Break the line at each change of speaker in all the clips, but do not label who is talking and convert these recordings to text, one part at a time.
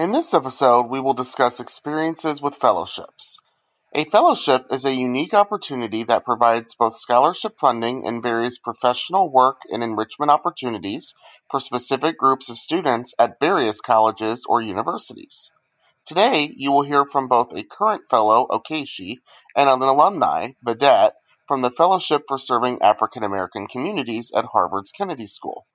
In this episode, we will discuss experiences with fellowships. A fellowship is a unique opportunity that provides both scholarship funding and various professional work and enrichment opportunities for specific groups of students at various colleges or universities. Today, you will hear from both a current fellow, Okechi, and an alumni, Vedette, from the Fellowship for Serving African American Communities at Harvard's Kennedy School.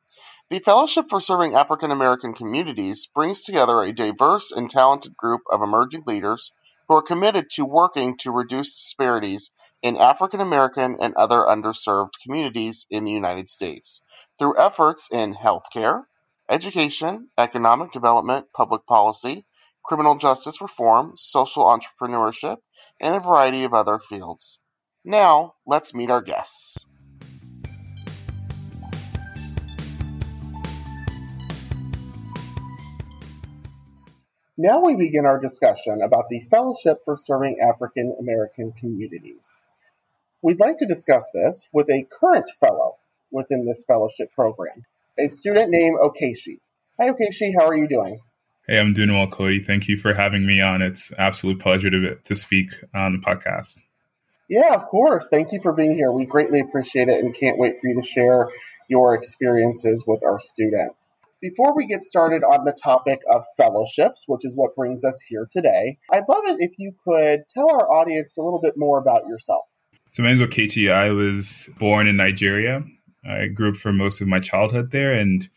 The Fellowship for Serving African American Communities brings together a diverse and talented group of emerging leaders who are committed to working to reduce disparities in African American and other underserved communities in the United States through efforts in healthcare, education, economic development, public policy, criminal justice reform, social entrepreneurship, and a variety of other fields. Now, let's meet our guests. Now we begin our discussion about the Fellowship for Serving African American Communities. We'd like to discuss this with a current fellow within this fellowship program, a student named Okechi. Hi, Okechi, how are you doing?
Hey, I'm doing well, Cody. Thank you for having me on. It's absolute pleasure to, to speak on the podcast.
Yeah, of course. Thank you for being here. We greatly appreciate it and can't wait for you to share your experiences with our students. Before we get started on the topic of fellowships, which is what brings us here today, I'd love it if you could tell our audience a little bit more about yourself.
So, my name is Okechi. I was born in Nigeria. I grew up for most of my childhood there and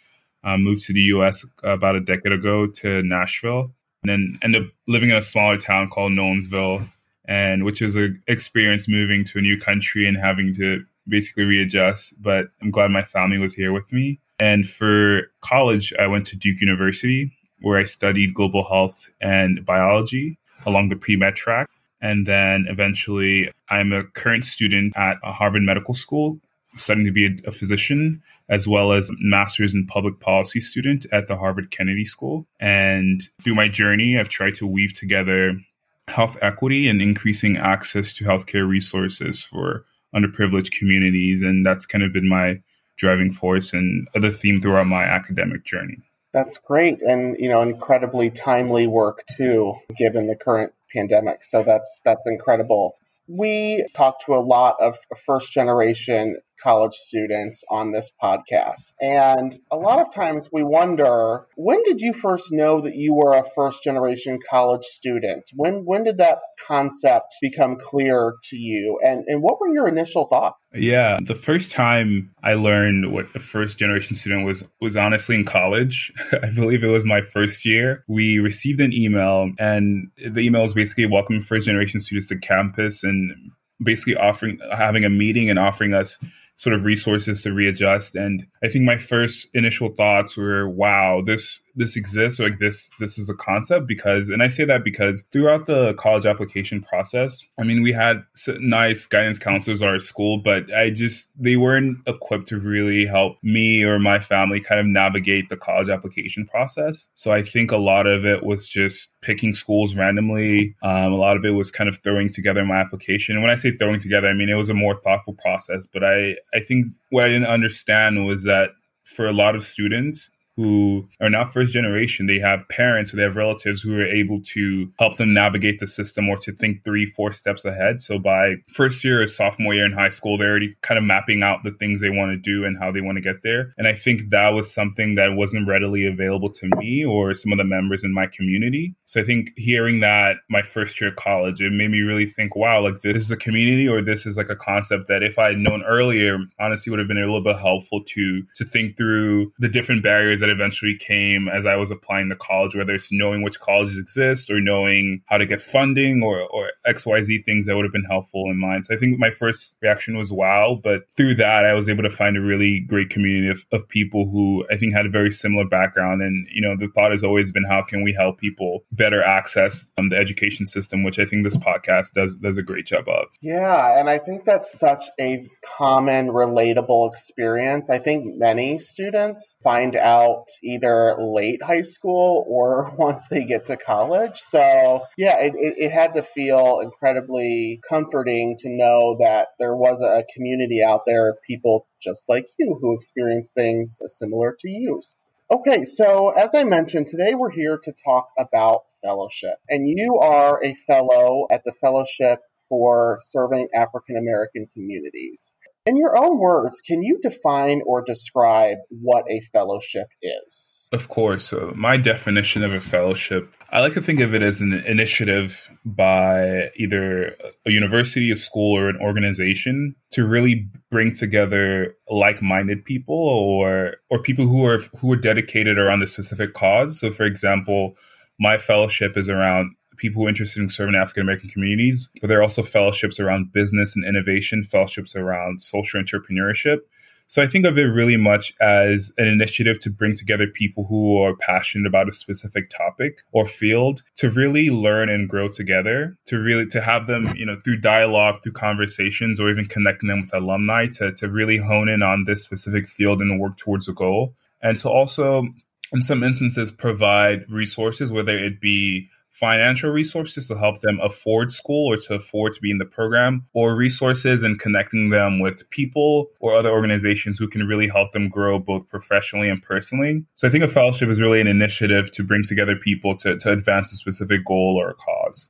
uh, moved to the US about a decade ago to Nashville and then ended up living in a smaller town called Nolensville, and which was an experience moving to a new country and having to basically readjust. But I'm glad my family was here with me. And for college, I went to Duke University, where I studied global health and biology along the pre med track. And then eventually, I'm a current student at Harvard Medical School, studying to be a, a physician, as well as master's in public policy student at the Harvard Kennedy School. And through my journey, I've tried to weave together health equity and increasing access to healthcare resources for underprivileged communities. And that's kind of been my driving force and other theme throughout my academic journey.
That's great, and you know, incredibly timely work too, given the current pandemic. So that's that's incredible. We talk to a lot of first generation college students on this podcast. And a lot of times we wonder, when did you first know that you were a first generation college student? When when did that concept become clear to you? And and what were your initial thoughts?
Yeah, the first time I learned what a first generation student was was honestly in college. I believe it was my first year. We received an email and the email was basically welcoming first generation students to campus and basically offering having a meeting and offering us sort of resources to readjust. And I think my first initial thoughts were, wow, this this exists, like this this is a concept because and I say that because throughout the college application process, I mean we had nice guidance counselors at our school, but I just they weren't equipped to really help me or my family kind of navigate the college application process. So I think a lot of it was just picking schools randomly. Um, a lot of it was kind of throwing together my application. And when I say throwing together, I mean it was a more thoughtful process. But I I think what I didn't understand was that for a lot of students, who are not first generation. They have parents or they have relatives who are able to help them navigate the system or to think three, four steps ahead. So by first year or sophomore year in high school, they're already kind of mapping out the things they want to do and how they want to get there. And I think that was something that wasn't readily available to me or some of the members in my community. So I think hearing that my first year of college, it made me really think, wow, like this is a community or this is like a concept that if I had known earlier, honestly would have been a little bit helpful to to think through the different barriers that that eventually came as I was applying to college, whether it's knowing which colleges exist or knowing how to get funding or, or XYZ things that would have been helpful in mind. So I think my first reaction was wow. But through that, I was able to find a really great community of, of people who I think had a very similar background. And, you know, the thought has always been how can we help people better access um, the education system, which I think this podcast does, does a great job of.
Yeah. And I think that's such a common, relatable experience. I think many students find out out either late high school or once they get to college. So, yeah, it, it, it had to feel incredibly comforting to know that there was a community out there of people just like you who experience things similar to you. Okay, so as I mentioned, today we're here to talk about fellowship. And you are a fellow at the Fellowship for Serving African American Communities. In your own words, can you define or describe what a fellowship is?
Of course. My definition of a fellowship, I like to think of it as an initiative by either a university, a school, or an organization to really bring together like-minded people or or people who are who are dedicated around a specific cause. So for example, my fellowship is around people interested in serving African American communities, but there are also fellowships around business and innovation, fellowships around social entrepreneurship. So I think of it really much as an initiative to bring together people who are passionate about a specific topic or field to really learn and grow together, to really to have them, you know, through dialogue, through conversations, or even connecting them with alumni to, to really hone in on this specific field and work towards a goal. And to also in some instances provide resources, whether it be financial resources to help them afford school or to afford to be in the program, or resources and connecting them with people or other organizations who can really help them grow both professionally and personally. So I think a fellowship is really an initiative to bring together people to, to advance a specific goal or a cause.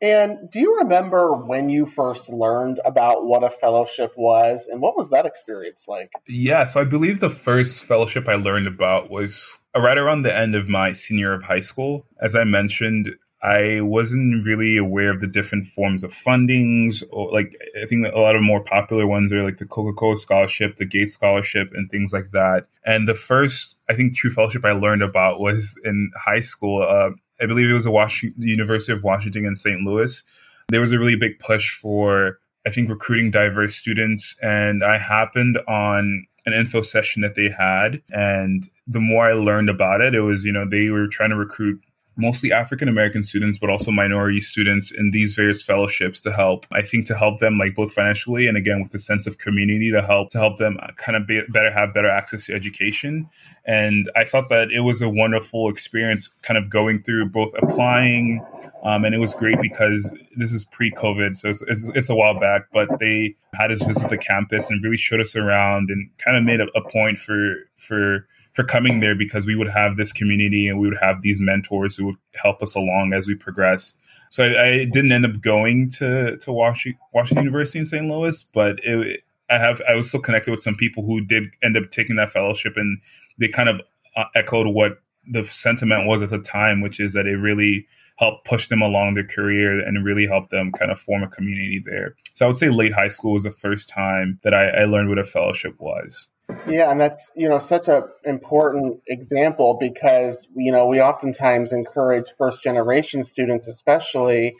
And do you remember when you first learned about what a fellowship was and what was that experience like?
Yeah, so I believe the first fellowship I learned about was right around the end of my senior year of high school. As I mentioned, I wasn't really aware of the different forms of fundings or like I think a lot of more popular ones are like the Coca-Cola scholarship, the Gates scholarship and things like that. And the first I think true fellowship I learned about was in high school. Uh, I believe it was the University of Washington in St. Louis. There was a really big push for I think recruiting diverse students and I happened on an info session that they had and the more I learned about it it was you know they were trying to recruit mostly African American students, but also minority students in these various fellowships to help. I think to help them, like both financially and again with a sense of community, to help to help them kind of be, better have better access to education. And I thought that it was a wonderful experience, kind of going through both applying, um, and it was great because this is pre-COVID, so it's, it's, it's, a while back. But they had us visit the campus and really showed us around, and kind of made a, a point for for for coming there because we would have this community and we would have these mentors who would help us along as we progressed. So I, I didn't end up going to to Washington, Washington University in St. Louis, but it, I have I was still connected with some people who did end up taking that fellowship, and they kind of uh, echoed what the sentiment was at the time, which is that it really helped push them along their career and really helped them kind of form a community there. So I would say late high school was the first time that I, I learned what a fellowship was.
Yeah, and that's you know such an important example because you know we oftentimes encourage first generation students, especially,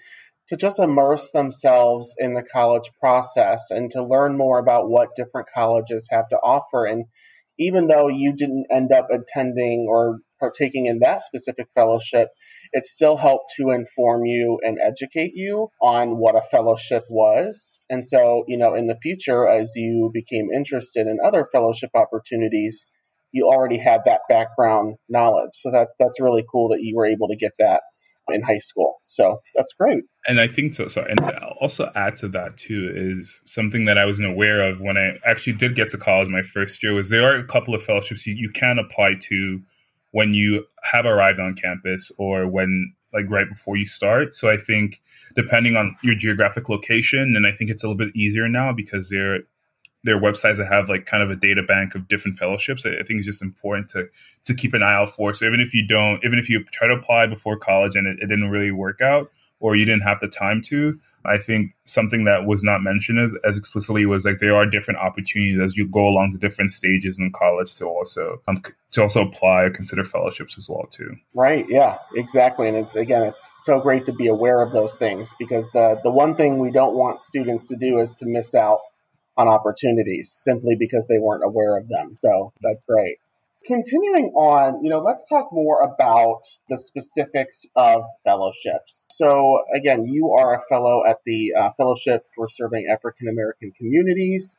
to just immerse themselves in the college process and to learn more about what different colleges have to offer. And even though you didn't end up attending or partaking in that specific fellowship, it still helped to inform you and educate you on what a fellowship was. And so, you know, in the future, as you became interested in other fellowship opportunities, you already had that background knowledge. So that that's really cool that you were able to get that in high school. So that's great.
And I think so. So, and to also add to that too is something that I wasn't aware of when I actually did get to college my first year was there are a couple of fellowships you, you can apply to when you have arrived on campus or when like right before you start. So I think depending on your geographic location, and I think it's a little bit easier now because there there are websites that have like kind of a data bank of different fellowships. I think it's just important to to keep an eye out for. So even if you don't, even if you try to apply before college and it, it didn't really work out, or you didn't have the time to, I think something that was not mentioned as, as explicitly was like there are different opportunities as you go along the different stages in college to also um, to also apply or consider fellowships as well too.
Right. Yeah. Exactly. And it's again, it's so great to be aware of those things because the the one thing we don't want students to do is to miss out on opportunities simply because they weren't aware of them. So that's great. Continuing on, you know, let's talk more about the specifics of fellowships. So, again, you are a fellow at the uh, Fellowship for Serving African American Communities.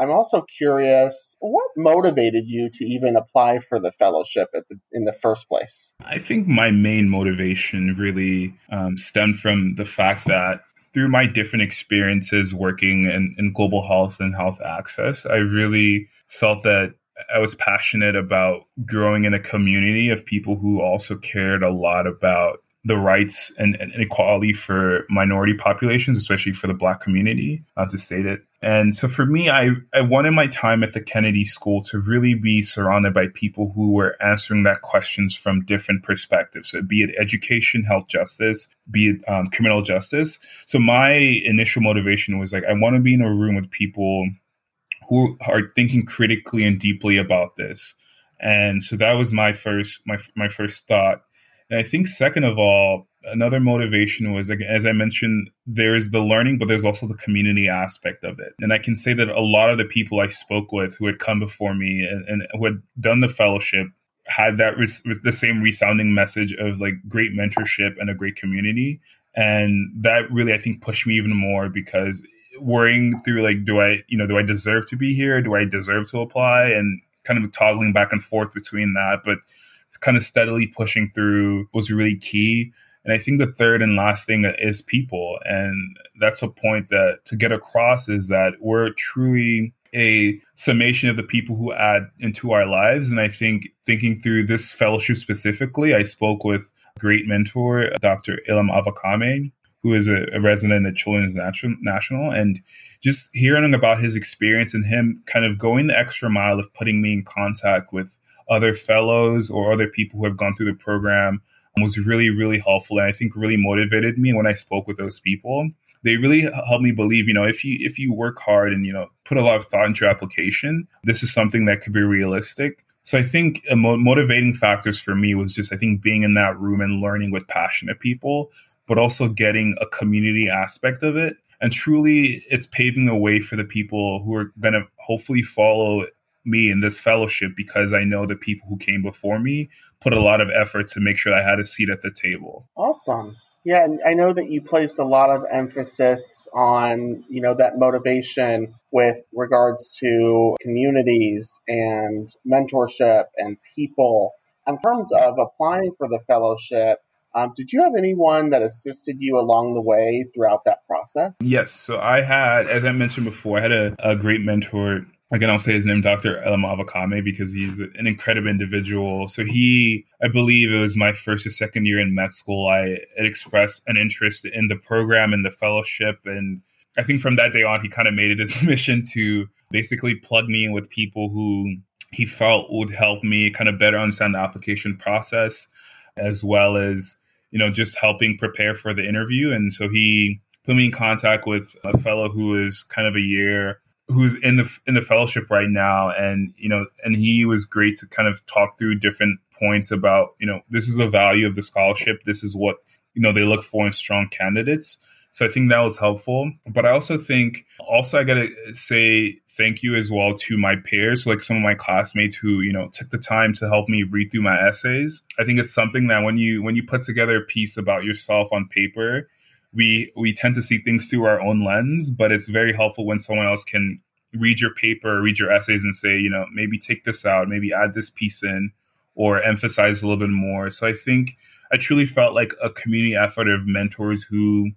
I'm also curious, what motivated you to even apply for the fellowship the, in the first place?
I think my main motivation really um, stemmed from the fact that through my different experiences working in, in global health and health access, I really felt that I was passionate about growing in a community of people who also cared a lot about the rights and, and, equality for minority populations, especially for the Black community, to state it. And so for me, I, I wanted my time at the Kennedy School to really be surrounded by people who were answering that questions from different perspectives. So be it education, health justice, be it um, criminal justice. So my initial motivation was like, I want to be in a room with people who are thinking critically and deeply about this. And so that was my first my my first thought. And I think second of all, another motivation was as I mentioned, there's the learning, but there's also the community aspect of it. And I can say that a lot of the people I spoke with who had come before me and, and who had done the fellowship had that res- the same resounding message of like great mentorship and a great community. And that really, I think, pushed me even more because worrying through like, do I, you know, do I deserve to be here? Do I deserve to apply? And kind of toggling back and forth between that, but kind of steadily pushing through was really key. And I think the third and last thing is people. And that's a point that to get across is that we're truly a summation of the people who add into our lives. And I think thinking through this fellowship specifically, I spoke with great mentor, Dr. Ilam Avakame, who is a, a resident at Children's National, and just hearing about his experience and him kind of going the extra mile of putting me in contact with other fellows or other people who have gone through the program was really, really helpful. And I think really motivated me when I spoke with those people. They really helped me believe, you know, if you if you work hard and you know put a lot of thought into your application, this is something that could be realistic. So I think mo- motivating factors for me was just I think being in that room and learning with passionate people, but also getting a community aspect of it. And truly, it's paving the way for the people who are going to hopefully follow me in this fellowship because I know the people who came before me put a lot of effort to make sure I had a seat at the table.
Awesome. Yeah, and I know that you placed a lot of emphasis on, you know, that motivation with regards to communities and mentorship and people. In terms of applying for the fellowship, um, did you have anyone that assisted you along the way throughout that process?
Yes. So I had, as I mentioned before, I had a, a great mentor again, I'll say his name, Dr. Ilham Avakame, because he's an incredible individual. So he, I believe it was my first or second year in med school, I expressed an interest in the program and the fellowship. And I think from that day on, he kind of made it his mission to basically plug me in with people who he felt would help me kind of better understand the application process, as well as, you know, just helping prepare for the interview. And so he put me in contact with a fellow who is kind of a year who's in the in the fellowship right now. And you know and he was great to kind of talk through different points about you know this is the value of the scholarship. This is what you know they look for in strong candidates so i think that was helpful but i also think also i gotta say thank you as well to my peers like some of my classmates who you know took the time to help me read through my essays i think it's something that when you when you put together a piece about yourself on paper we we tend to see things through our own lens, but it's very helpful when someone else can read your paper, read your essays, and say, you know, maybe take this out, maybe add this piece in, or emphasize a little bit more. So I think I truly felt like a community effort of mentors who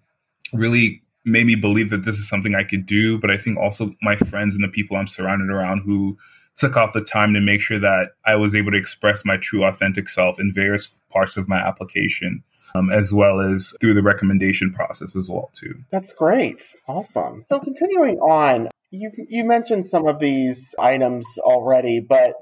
really made me believe that this is something I could do. But I think also my friends and the people I'm surrounded around who took off the time to make sure that I was able to express my true authentic self in various parts of my application um, as well as through the recommendation process as well too.
That's great, awesome. So continuing on, you you mentioned some of these items already, but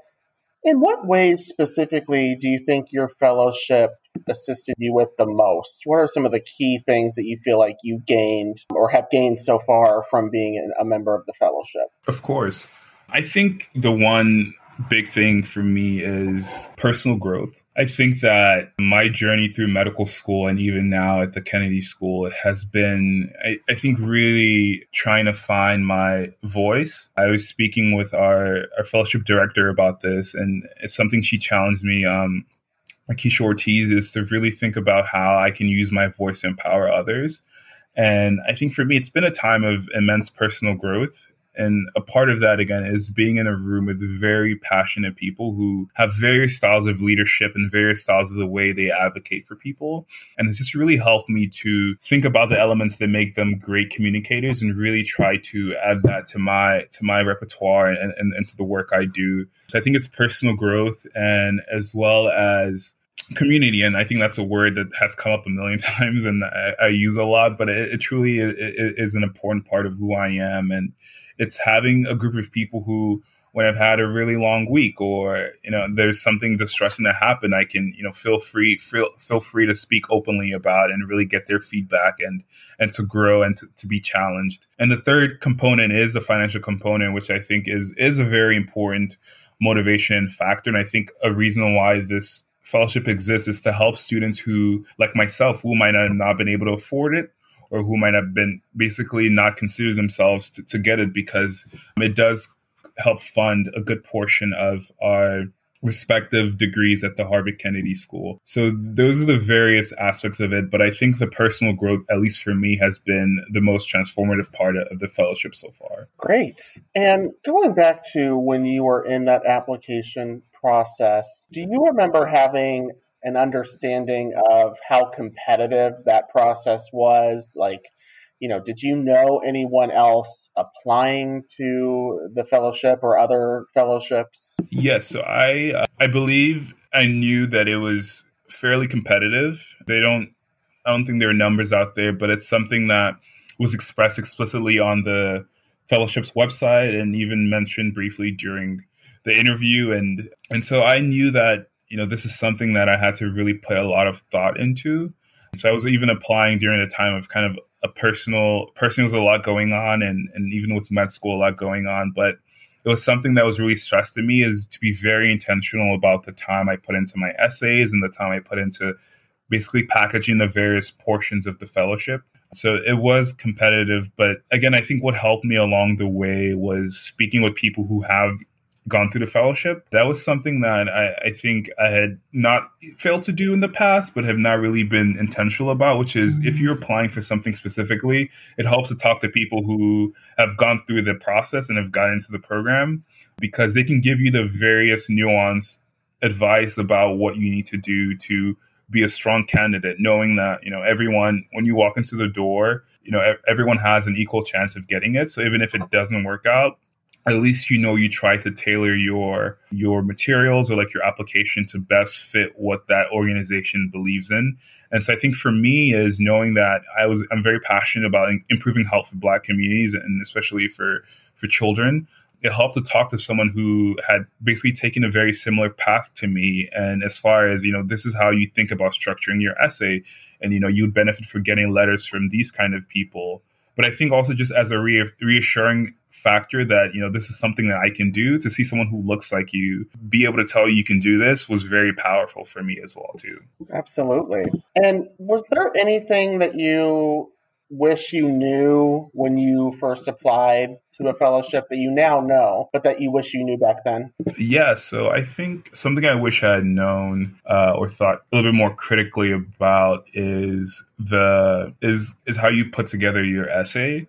in what ways specifically do you think your fellowship assisted you with the most? What are some of the key things that you feel like you gained or have gained so far from being a member of the fellowship?
Of course. I think the one big thing for me is personal growth. I think that my journey through medical school and even now at the Kennedy School has been, I, I, think, really trying to find my voice. I was speaking with our, our fellowship director about this, and it's something she challenged me. Um, Keisha Ortiz is to really think about how I can use my voice to empower others. And I think for me, it's been a time of immense personal growth And a part of that, again, is being in a room with very passionate people who have various styles of leadership and various styles of the way they advocate for people. And it's just really helped me to think about the elements that make them great communicators and really try to add that to my to my repertoire and, and, and to the work I do. So I think it's personal growth and as well as community and i think that's a word that has come up a million times and i, I use a lot but it, it truly is, is, an important part of who i am and it's having a group of people who when i've had a really long week or you know there's something distressing that happened i can you know feel free feel feel free to speak openly about and really get their feedback and and to grow and to, to be challenged. And the third component is the financial component which i think is is a very important motivation factor and i think a reason why this fellowship exists is to help students who, like myself, who might have not been able to afford it or who might have been basically not consider themselves to, to get it because it does help fund a good portion of our respective degrees at the Harvard Kennedy School. So those are the various aspects of it. But I think the personal growth, at least for me, has been the most transformative part of the fellowship so far.
Great. And going back to when you were in that application process, do you remember having an understanding of how competitive that process was? Like, you know, did you know anyone else applying to the fellowship or other fellowships?
Yes, so I uh, I believe I knew that it was fairly competitive. They don't I don't think there are numbers out there, but it's something that was expressed explicitly on the fellowship's website and even mentioned briefly during the interview and and so I knew that you know this is something that I had to really put a lot of thought into. So I was even applying during a time of kind of a personal personally was a lot going on and and even with med school a lot going on but it was something that was really stressed to me is to be very intentional about the time I put into my essays and the time I put into basically packaging the various portions of the fellowship. So it was competitive, but again, I think what helped me along the way was speaking with people who have gone through the fellowship. That was something that I, I, think I had not failed to do in the past, but have not really been intentional about, which is if you're applying for something specifically, it helps to talk to people who have gone through the process and have gotten into the program because they can give you the various nuanced advice about what you need to do to be a strong candidate, knowing that, you know, everyone, when you walk into the door, you know, everyone has an equal chance of getting it. So even if it doesn't work out, at least you know you try to tailor your your materials or like your application to best fit what that organization believes in. And so i think for me is knowing that i was i'm very passionate about improving health for black communities and especially for for children. It helped to talk to someone who had basically taken a very similar path to me. And as far as you know this is how you think about structuring your essay and you know you'd benefit for getting letters from these kind of people but I think also just as a re- reassuring factor that you know this is something that I can do to see someone who looks like you be able to tell you you can do this was very powerful for me as well too.
Absolutely. And was there anything that you wish you knew when you first applied to a fellowship that you now know, but that you wish you knew back then?
Yeah, so I think something I wish I had known uh, or thought a little bit more critically about is the is is how you put together your essay.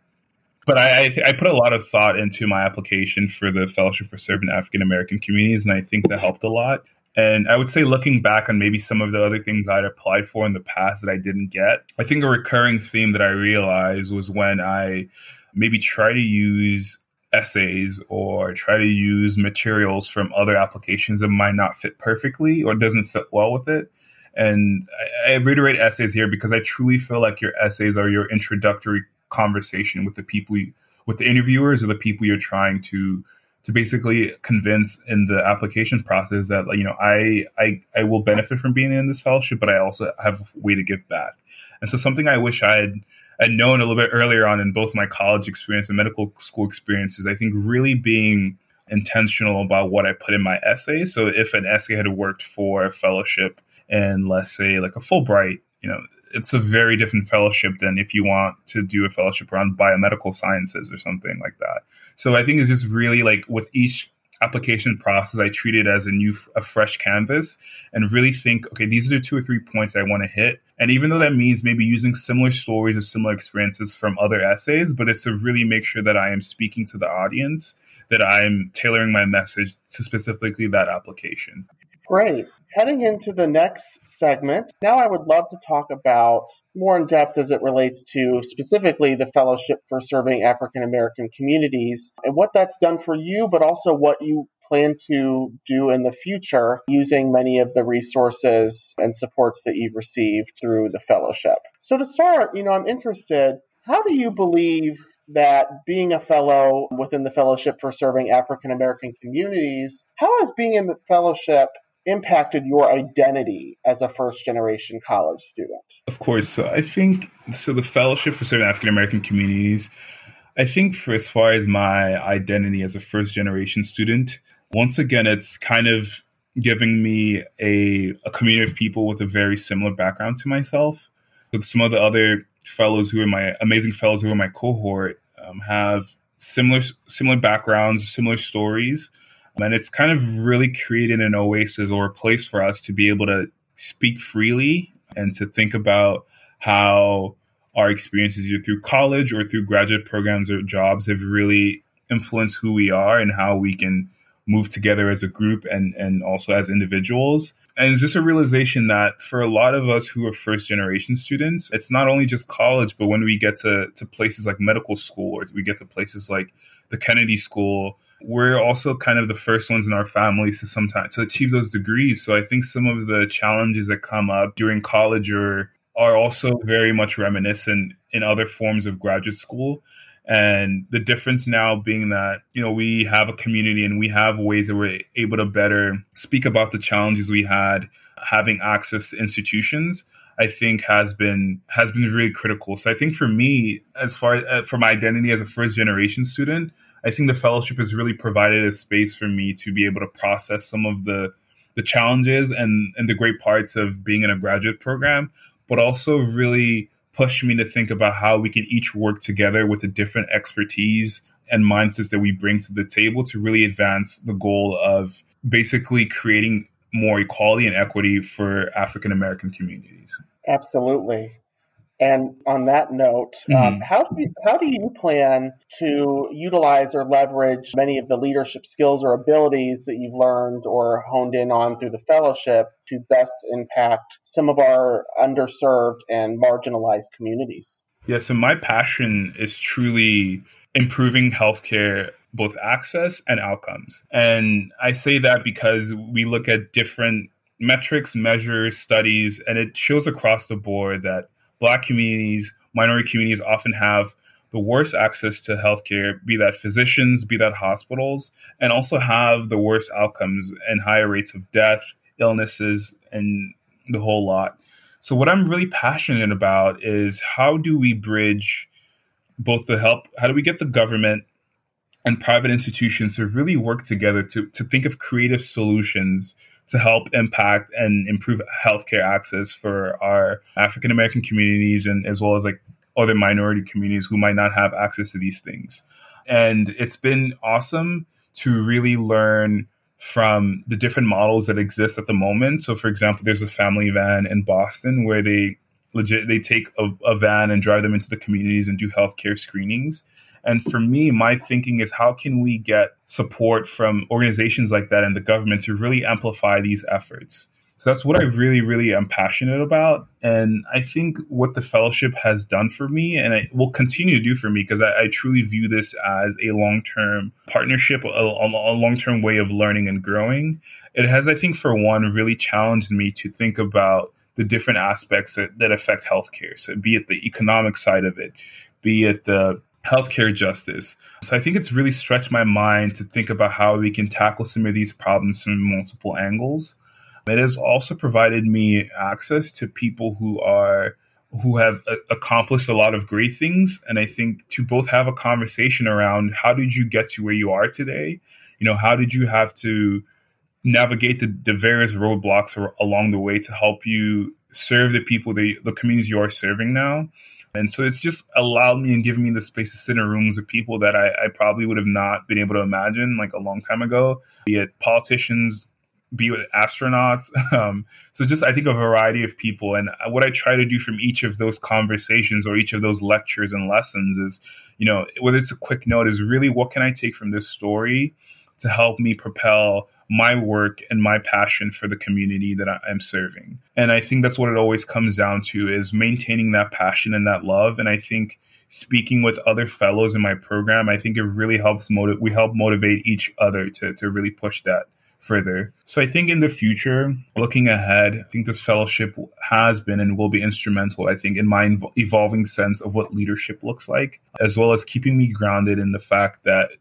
But I, I, put a lot of thought into my application for the Fellowship for Serving African American Communities, and I think that helped a lot. And I would say, looking back on maybe some of the other things I'd applied for in the past that I didn't get, I think a recurring theme that I realized was when I maybe try to use essays or try to use materials from other applications that might not fit perfectly or doesn't fit well with it. And I, I reiterate essays here because I truly feel like your essays are your introductory conversation with the people, you, with the interviewers or the people you're trying to to basically convince in the application process that you know I I I will benefit from being in this fellowship, but I also have a way to give back. And so something I wish I had had known a little bit earlier on in both my college experience and medical school experiences, I think really being intentional about what I put in my essay. So if an essay had worked for a fellowship and let's say like a Fulbright, you know, it's a very different fellowship than if you want to do a fellowship around biomedical sciences or something like that. So I think it's just really like with each application process I treat it as a new, a fresh canvas, and really think, okay, these are the two or three points I want to hit. And even though that means maybe using similar stories or similar experiences from other essays, but it's to really make sure that I am speaking to the audience, that I'm tailoring my message to specifically that application.
Great. Heading into the next segment, now I would love to talk about more in depth as it relates to specifically the Fellowship for Serving African American Communities and what that's done for you, but also what you plan to do in the future using many of the resources and supports that you've received through the fellowship. So, to start, you know, I'm interested how do you believe that being a fellow within the Fellowship for Serving African American Communities, how has being in the fellowship impacted your identity as a first generation college student?
Of course. So I think so the Fellowship for Serving African American Communities, I think for as far as my identity as a first generation student, once again it's kind of giving me a, a community of people with a very similar background to myself. With some of the other fellows who are my amazing fellows who are my cohort um, have similar similar backgrounds, similar stories and it's kind of really created an oasis or a place for us to be able to speak freely and to think about how our experiences either through college or through graduate programs or jobs have really influenced who we are and how we can move together as a group and, and also as individuals. And it's just a realization that for a lot of us who are first generation students, it's not only just college, but when we get to, to places like medical school or we get to places like the Kennedy School we're also kind of the first ones in our families to sometimes to achieve those degrees. So I think some of the challenges that come up during college are are also very much reminiscent in other forms of graduate school. And the difference now being that, you know, we have a community and we have ways that we're able to better speak about the challenges we had having access to institutions. I think has been has been really critical. So I think for me, as far as uh, for my identity as a first generation student, I think the fellowship has really provided a space for me to be able to process some of the the challenges and and the great parts of being in a graduate program, but also really push me to think about how we can each work together with the different expertise and mindsets that we bring to the table to really advance the goal of basically creating more equality and equity for African American communities.
Absolutely. And on that note, um, mm-hmm. um, how do you, how do you plan to utilize or leverage many of the leadership skills or abilities that you've learned or honed in on through the fellowship to best impact some of our underserved and marginalized communities?
Yeah, so my passion is truly improving healthcare both access and outcomes. And I say that because we look at different metrics, measures, studies, and it shows across the board that Black communities, minority communities often have the worst access to healthcare, be that physicians, be that hospitals, and also have the worst outcomes and higher rates of death, illnesses, and the whole lot. So, what I'm really passionate about is how do we bridge both the help, how do we get the government and private institutions to really work together to, to think of creative solutions to help impact and improve healthcare access for our African American communities and as well as like other minority communities who might not have access to these things. And it's been awesome to really learn from the different models that exist at the moment. So, for example, there's a family van in Boston where they legit they take a, a van and drive them into the communities and do healthcare screenings. And for me, my thinking is how can we get support from organizations like that and the government to really amplify these efforts? So that's what I really, really am passionate about. And I think what the fellowship has done for me and it will continue to do for me because I, I, truly view this as a long term partnership, a, a long term way of learning and growing. It has, I think, for one, really challenged me to think about the different aspects that, that affect healthcare. So, be it the economic side of it, be it the healthcare justice. So I think it's really stretched my mind to think about how we can tackle some of these problems from multiple angles. It has also provided me access to people who are who have a- accomplished a lot of great things and I think to both have a conversation around how did you get to where you are today? You know, how did you have to navigate the, the various roadblocks along the way to help you serve the people, the communities you are serving now? And so it's just allowed me and given me the space to sit in rooms with people that I, I probably would have not been able to imagine like a long time ago, be it politicians, be with astronauts. Um, so just I think a variety of people. And what I try to do from each of those conversations or each of those lectures and lessons is, you know, whether it's a quick note, is really what can I take from this story to help me propel my work and my passion for the community that I'm serving. And I think that's what it always comes down to is maintaining that passion and that love. And I think speaking with other fellows in my program, I think it really helps motivate we help motivate each other to to really push that further. So I think in the future, looking ahead, I think this fellowship has been and will be instrumental, I think, in my evolving sense of what leadership looks like, as well as keeping me grounded in the fact that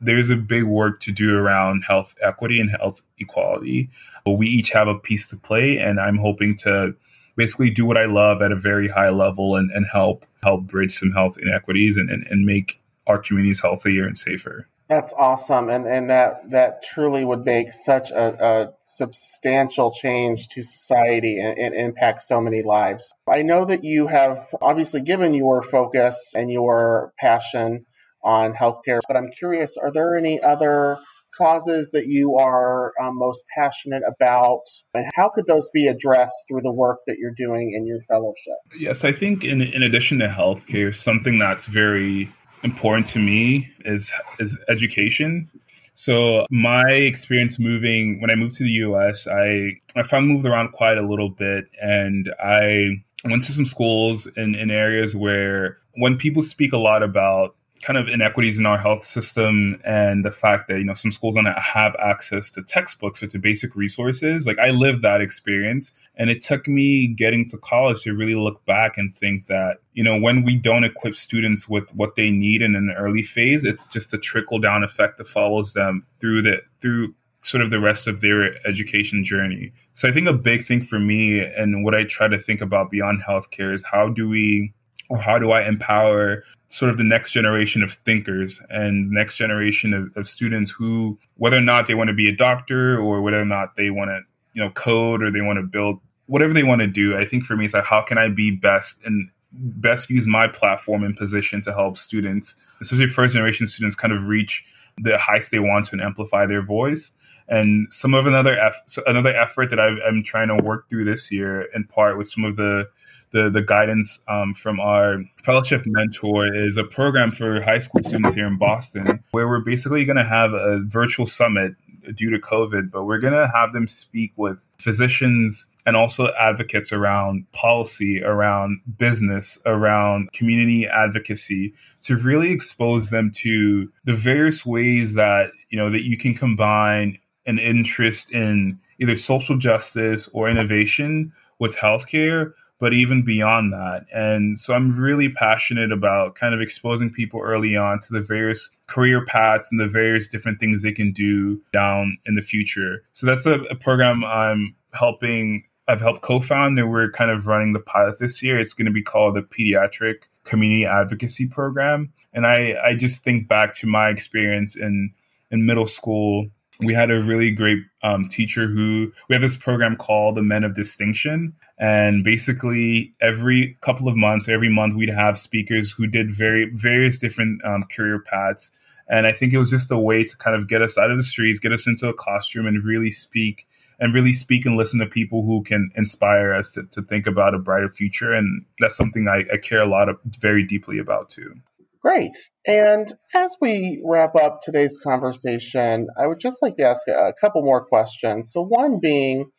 there's a big work to do around health equity and health equality. But we each have a piece to play, and I'm hoping to basically do what I love at a very high level and, and help help bridge some health inequities and, and, and make our communities healthier and safer.
That's awesome, and and that that truly would make such a, a substantial change to society and, and, impact so many lives. I know that you have obviously given your focus and your passion on healthcare, but I'm curious: are there any other causes that you are um, most passionate about, and how could those be addressed through the work that you're doing in your fellowship?
Yes, I think in in addition to healthcare, something that's very important to me is is education. So my experience moving when I moved to the US, I I found moved around quite a little bit and I went to some schools in, in areas where when people speak a lot about kind of inequities in our health system and the fact that you know some schools don't have access to textbooks or to basic resources. Like i lived that experience and it took me getting to college to really look back and think that you know when we don't equip students with what they need in an early phase it's just the trickle down effect that follows them through the through sort of the rest of their education journey. So i think a big thing for me and what i try to think about beyond healthcare is how do we or how do I empower sort of the next generation of thinkers and next generation of, of students who, whether or not they want to be a doctor or whether or not they want to, you know, code or they want to build whatever they want to do, I think for me it's like how can I be best and best use my platform and position to help students, especially first generation students, kind of reach the heights they want to and amplify their voice. And some of another eff- another effort that i am trying to work through this year, in part with some of the the, the guidance um, from our fellowship mentor is a program for high school students here in Boston, where we're basically going to have a virtual summit due to COVID, but we're going to have them speak with physicians and also advocates around policy, around business, around community advocacy to really expose them to the various ways that, you know, that you can combine an interest in either social justice or innovation with healthcare but even beyond that. And so I'm really passionate about kind of exposing people early on to the various career paths and the various different things they can do down in the future. So that's a, a program I'm helping. I've helped co-found and we're kind of running the pilot this year. It's going to be called the Pediatric Community Advocacy Program. And I, I just think back to my experience in, in middle school we had a really great um, teacher who we have this program called the Men of Distinction, and basically every couple of months, every month, we'd have speakers who did very various different um, career paths. And I think it was just a way to kind of get us out of the streets, get us into a classroom, and really speak and really speak and listen to people who can inspire us to, to think about a brighter future. And that's something I, I care a lot of, very deeply about too.
Great. And as we wrap up today's conversation, I would just like to ask a couple more questions. So, one being,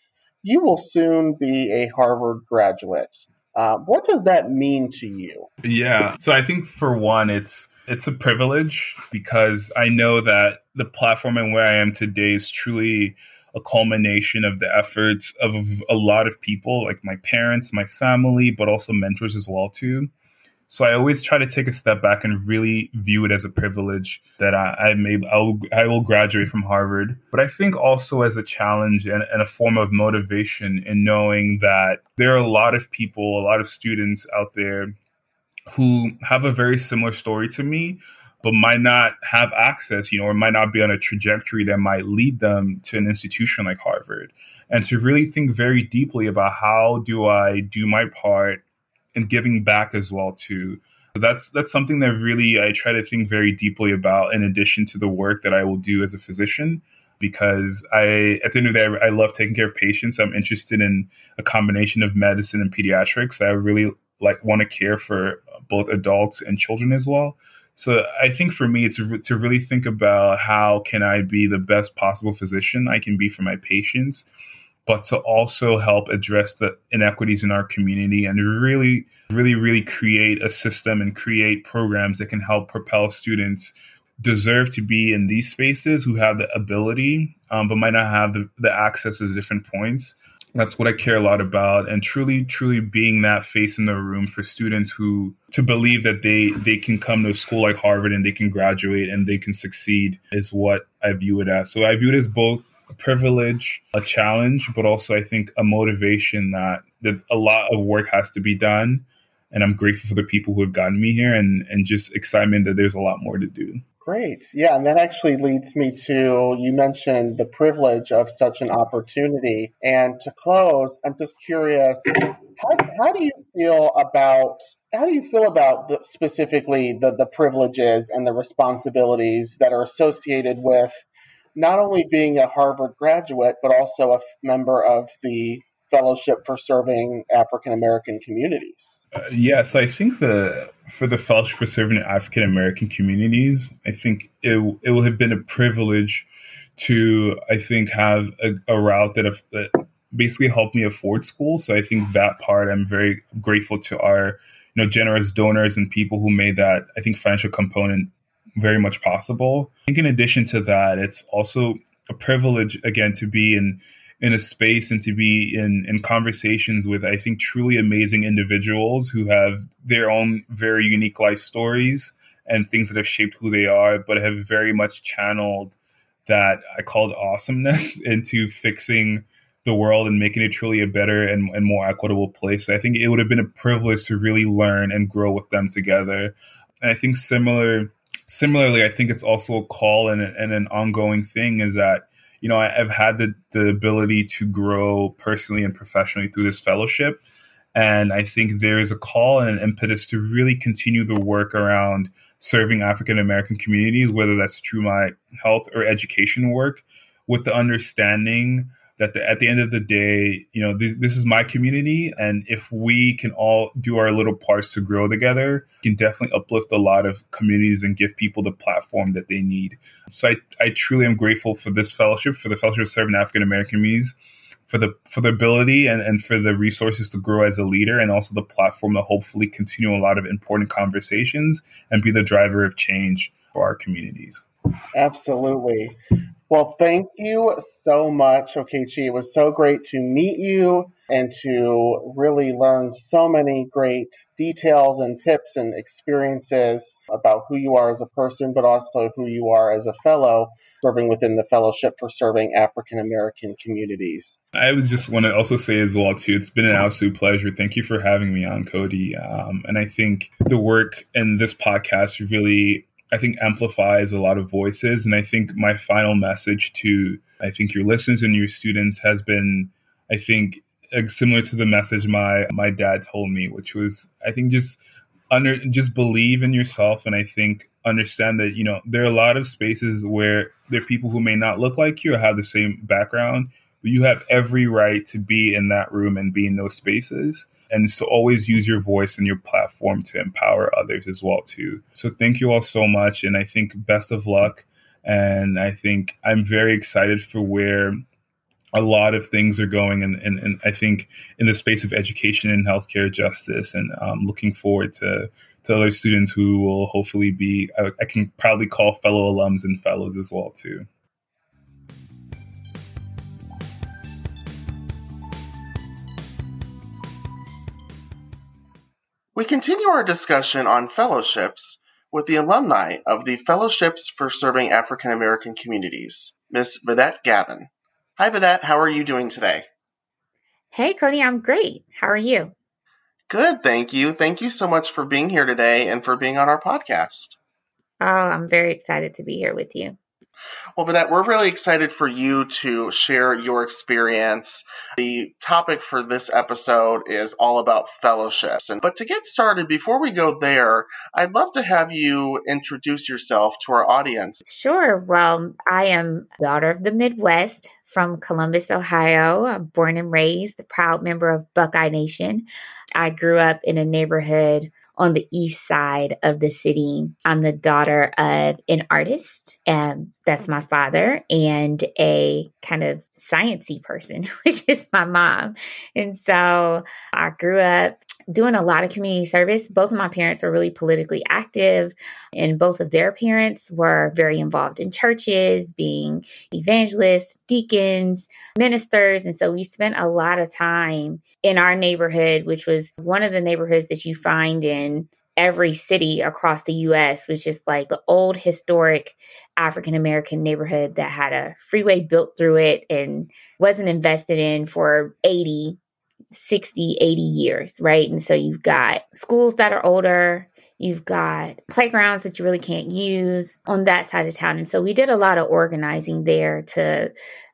you will soon be a Harvard graduate. Uh, what does that mean to you?
Yeah. So, I think for one, it's it's a privilege because I know that the platform and where I am today is truly a culmination of the efforts of a lot of people, like my parents, my family, but also mentors as well too. So I always try to take a step back and really view it as a privilege that I, I may I will, I will graduate from Harvard, but I think also as a challenge and, and a form of motivation in knowing that there are a lot of people, a lot of students out there who have a very similar story to me, but might not have access, you know, or might not be on a trajectory that might lead them to an institution like Harvard. And to really think very deeply about how do I do my part and giving back as well too. So that's that's something that really I try to think very deeply about in addition to the work that I will do as a physician because I at the end of the day I, I love taking care of patients. I'm interested in a combination of medicine and pediatrics. I really like want to care for both adults and children as well. So I think for me, it's to really think about how can I be the best possible physician I can be for my patients, but to also help address the inequities in our community and really, really, really create a system and create programs that can help propel students deserve to be in these spaces who have the ability um, but might not have the, the access to different points that's what I care a lot about, and truly, truly being that face in the room for students who to believe that they they can come to a school like Harvard and they can graduate and they can succeed is what I view it as. So I view it as both a privilege, a challenge, but also I think a motivation that that a lot of work has to be done. And I'm grateful for the people who have gotten me here, and and just excitement that there's a lot more to do.
Great. Yeah, and that actually leads me to you mentioned the privilege of such an opportunity. And to close, I'm just curious, how, how do you feel about how do you feel about the, specifically the, the privileges and the responsibilities that are associated with not only being a Harvard graduate, but also a member of the Fellowship for Serving African American Communities?
Uh, yeah, so I think the for the Fellowship for Serving African American Communities, I think it it will have been a privilege to I think have a, a route that, have, that basically helped me afford school. So I think that part I'm very grateful to our you know generous donors and people who made that I think financial component very much possible. I think in addition to that, it's also a privilege again to be in in a space and to be in, in conversations with, I think, truly amazing individuals who have their own very unique life stories and things that have shaped who they are, but have very much channeled that I called awesomeness into fixing the world and making it truly a better and, and more equitable place. So I think it would have been a privilege to really learn and grow with them together. And I think similar similarly, I think it's also a call and, and an ongoing thing is that you know, I, have had the, the ability to grow personally and professionally through this fellowship. And I think there is a call and an impetus to really continue the work around serving African American communities, whether that's through my health or education work, with the understanding that the, at the end of the day, you know, this, this is my community. And if we can all do our little parts to grow together, we can definitely uplift a lot of communities and give people the platform that they need. So I, I truly am grateful for this fellowship, for the Fellowship of Serving African American Communities, for the for the ability and, and for the resources to grow as a leader and also the platform to hopefully continue a lot of important conversations and be the driver of change for our communities.
Absolutely. Well, thank you so much, Okechi. It was so great to meet you and to really learn so many great details and tips and experiences about who you are as a person, but also who you are as a fellow serving within the Fellowship for Serving African American Communities.
I was just want to also say as well too, it's been an absolute pleasure. Thank you for having me on, Cody. Um, and I think the work in this podcast really I think amplifies a lot of voices. And I think my final message to I think your listeners and your students has been, I think, similar to the message my my dad told me, which was I think just under just believe in yourself and I think understand that you know there are a lot of spaces where there are people who may not look like you or have the same background, but you have every right to be in that room and be in those spaces and so always use your voice and your platform to empower others as well too. So thank you all so much and i think best of luck. And i think i'm very excited for where a lot of things are going and, and, and i think in the space of education and healthcare justice and um, looking forward to to other students who will hopefully be I, I can proudly call fellow alums and fellows as well too
We continue our discussion on fellowships with the alumni of the Fellowships for Serving African American Communities, Miss Vedette Gavin. Hi, Vedette. How are you doing today?
Hey, Cody. I'm great. How are you?
Good, thank you. Thank you so much for being here today and for being on our podcast.
Oh, I'm very excited to be here with you.
Well, Vedette, we're really excited for you to share your experience. The topic for this episode is all about fellowships. And but to get started, before we go there, I'd love to have you introduce yourself to our audience.
Sure. Well, I am daughter of the Midwest from Columbus, Ohio. I'm born and raised, a proud member of Buckeye Nation. I grew up in a neighborhood on the east side of the city. I'm the daughter of an artist, and that's my father, and a kind of sciency person, which is my mom. And so I grew up doing a lot of community service. Both of my parents were really politically active, and both of their parents were very involved in churches, being evangelists, deacons, ministers. And so we spent a lot of time in our neighborhood, which was one of the neighborhoods that you find in every city across the US, which is like the old historic African American neighborhood that had a freeway built through it and wasn't invested in for 80 60, 80 years, right? And so you've got schools that are older, you've got playgrounds that you really can't use on that side of town. And so we did a lot of organizing there to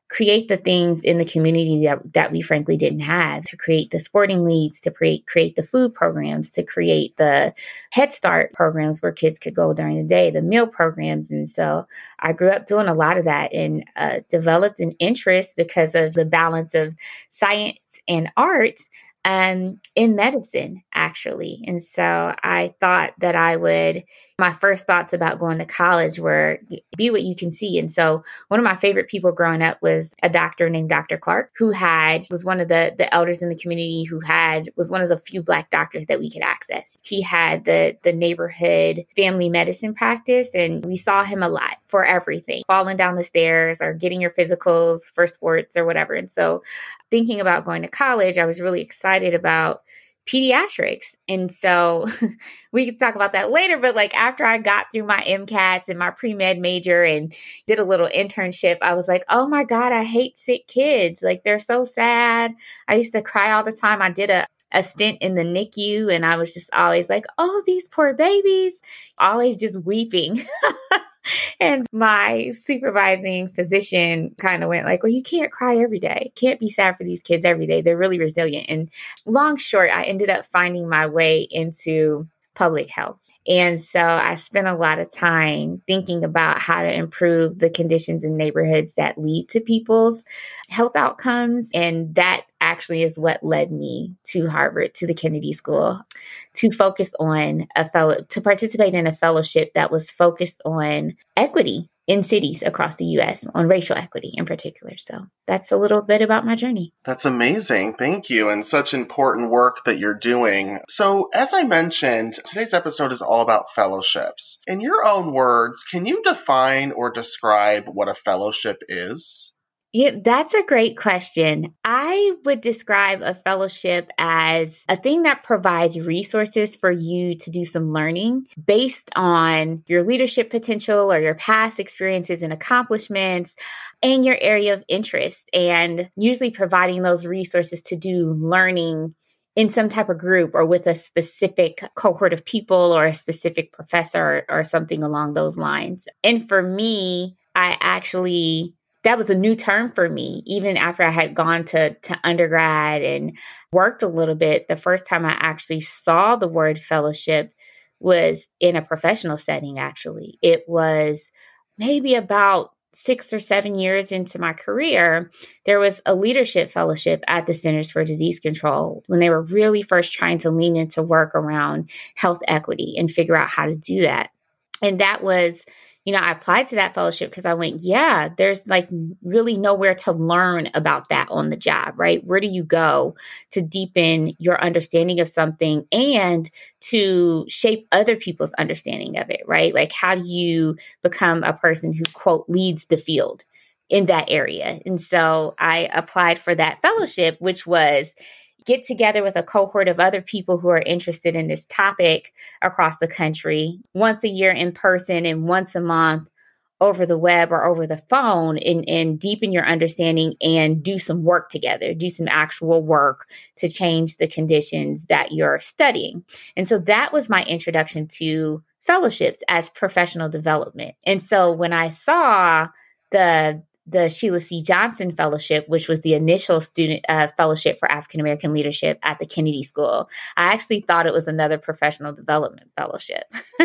create the things in the community that, that we frankly didn't have to create the sporting leagues to create create the food programs to create the head start programs where kids could go during the day the meal programs and so i grew up doing a lot of that and uh, developed an interest because of the balance of science and art um, in medicine, actually. And so I thought that I would my first thoughts about going to college were be what you can see. And so one of my favorite people growing up was a doctor named Dr. Clark, who had was one of the the elders in the community who had was one of the few black doctors that we could access. He had the the neighborhood family medicine practice and we saw him a lot for everything. Falling down the stairs or getting your physicals for sports or whatever. And so thinking about going to college, I was really excited about pediatrics. And so we could talk about that later. But like after I got through my MCATs and my pre med major and did a little internship, I was like, oh my God, I hate sick kids. Like they're so sad. I used to cry all the time. I did a a stint in the NICU and I was just always like, oh, these poor babies, always just weeping. and my supervising physician kind of went like, well, you can't cry every day. Can't be sad for these kids every day. They're really resilient. And long short, I ended up finding my way into public health. And so I spent a lot of time thinking about how to improve the conditions in neighborhoods that lead to people's health outcomes. And that actually is what led me to Harvard, to the Kennedy School, to focus on a fellow, to participate in a fellowship that was focused on equity in cities across the US on racial equity in particular. So that's a little bit about my journey.
That's amazing. Thank you. And such important work that you're doing. So, as I mentioned, today's episode is all about fellowships. In your own words, can you define or describe what a fellowship is?
Yeah, that's a great question. I would describe a fellowship as a thing that provides resources for you to do some learning based on your leadership potential or your past experiences and accomplishments and your area of interest, and usually providing those resources to do learning in some type of group or with a specific cohort of people or a specific professor or, or something along those lines. And for me, I actually that was a new term for me even after i had gone to to undergrad and worked a little bit the first time i actually saw the word fellowship was in a professional setting actually it was maybe about six or seven years into my career, there was a leadership fellowship at the Centers for Disease Control when they were really first trying to lean into work around health equity and figure out how to do that. And that was you know, I applied to that fellowship because I went, yeah, there's like really nowhere to learn about that on the job, right? Where do you go to deepen your understanding of something and to shape other people's understanding of it, right? Like, how do you become a person who, quote, leads the field? in that area. And so I applied for that fellowship, which was get together with a cohort of other people who are interested in this topic across the country once a year in person and once a month over the web or over the phone and, and deepen your understanding and do some work together, do some actual work to change the conditions that you're studying. And so that was my introduction to fellowships as professional development. And so when I saw the the Sheila C. Johnson Fellowship, which was the initial student uh, fellowship for African American leadership at the Kennedy School. I actually thought it was another professional development fellowship.